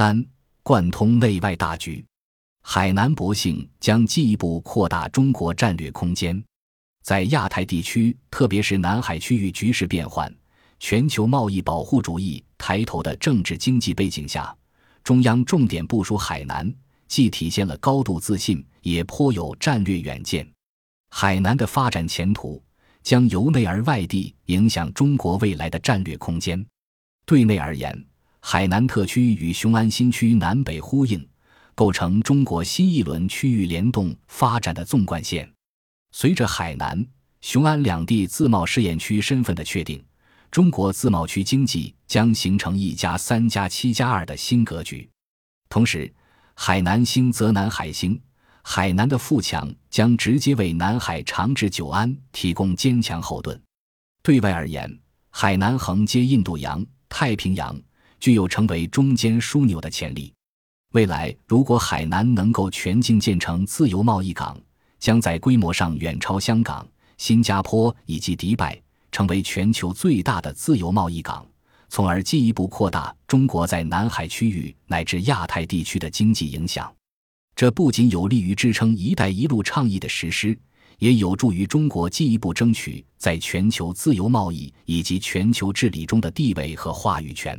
三、贯通内外大局。海南博兴将进一步扩大中国战略空间。在亚太地区，特别是南海区域局势变幻、全球贸易保护主义抬头的政治经济背景下，中央重点部署海南，既体现了高度自信，也颇有战略远见。海南的发展前途将由内而外地影响中国未来的战略空间。对内而言，海南特区与雄安新区南北呼应，构成中国新一轮区域联动发展的纵贯线。随着海南、雄安两地自贸试验区身份的确定，中国自贸区经济将形成一加三加七加二的新格局。同时，海南兴则南海兴，海南的富强将直接为南海长治久安提供坚强后盾。对外而言，海南横接印度洋、太平洋，具有成为中间枢纽的潜力。未来，如果海南能够全境建成自由贸易港，将在规模上远超香港、新加坡以及迪拜，成为全球最大的自由贸易港，从而进一步扩大中国在南海区域乃至亚太地区的经济影响。这不仅有利于支撑“一带一路”倡议的实施，也有助于中国进一步争取在全球自由贸易以及全球治理中的地位和话语权。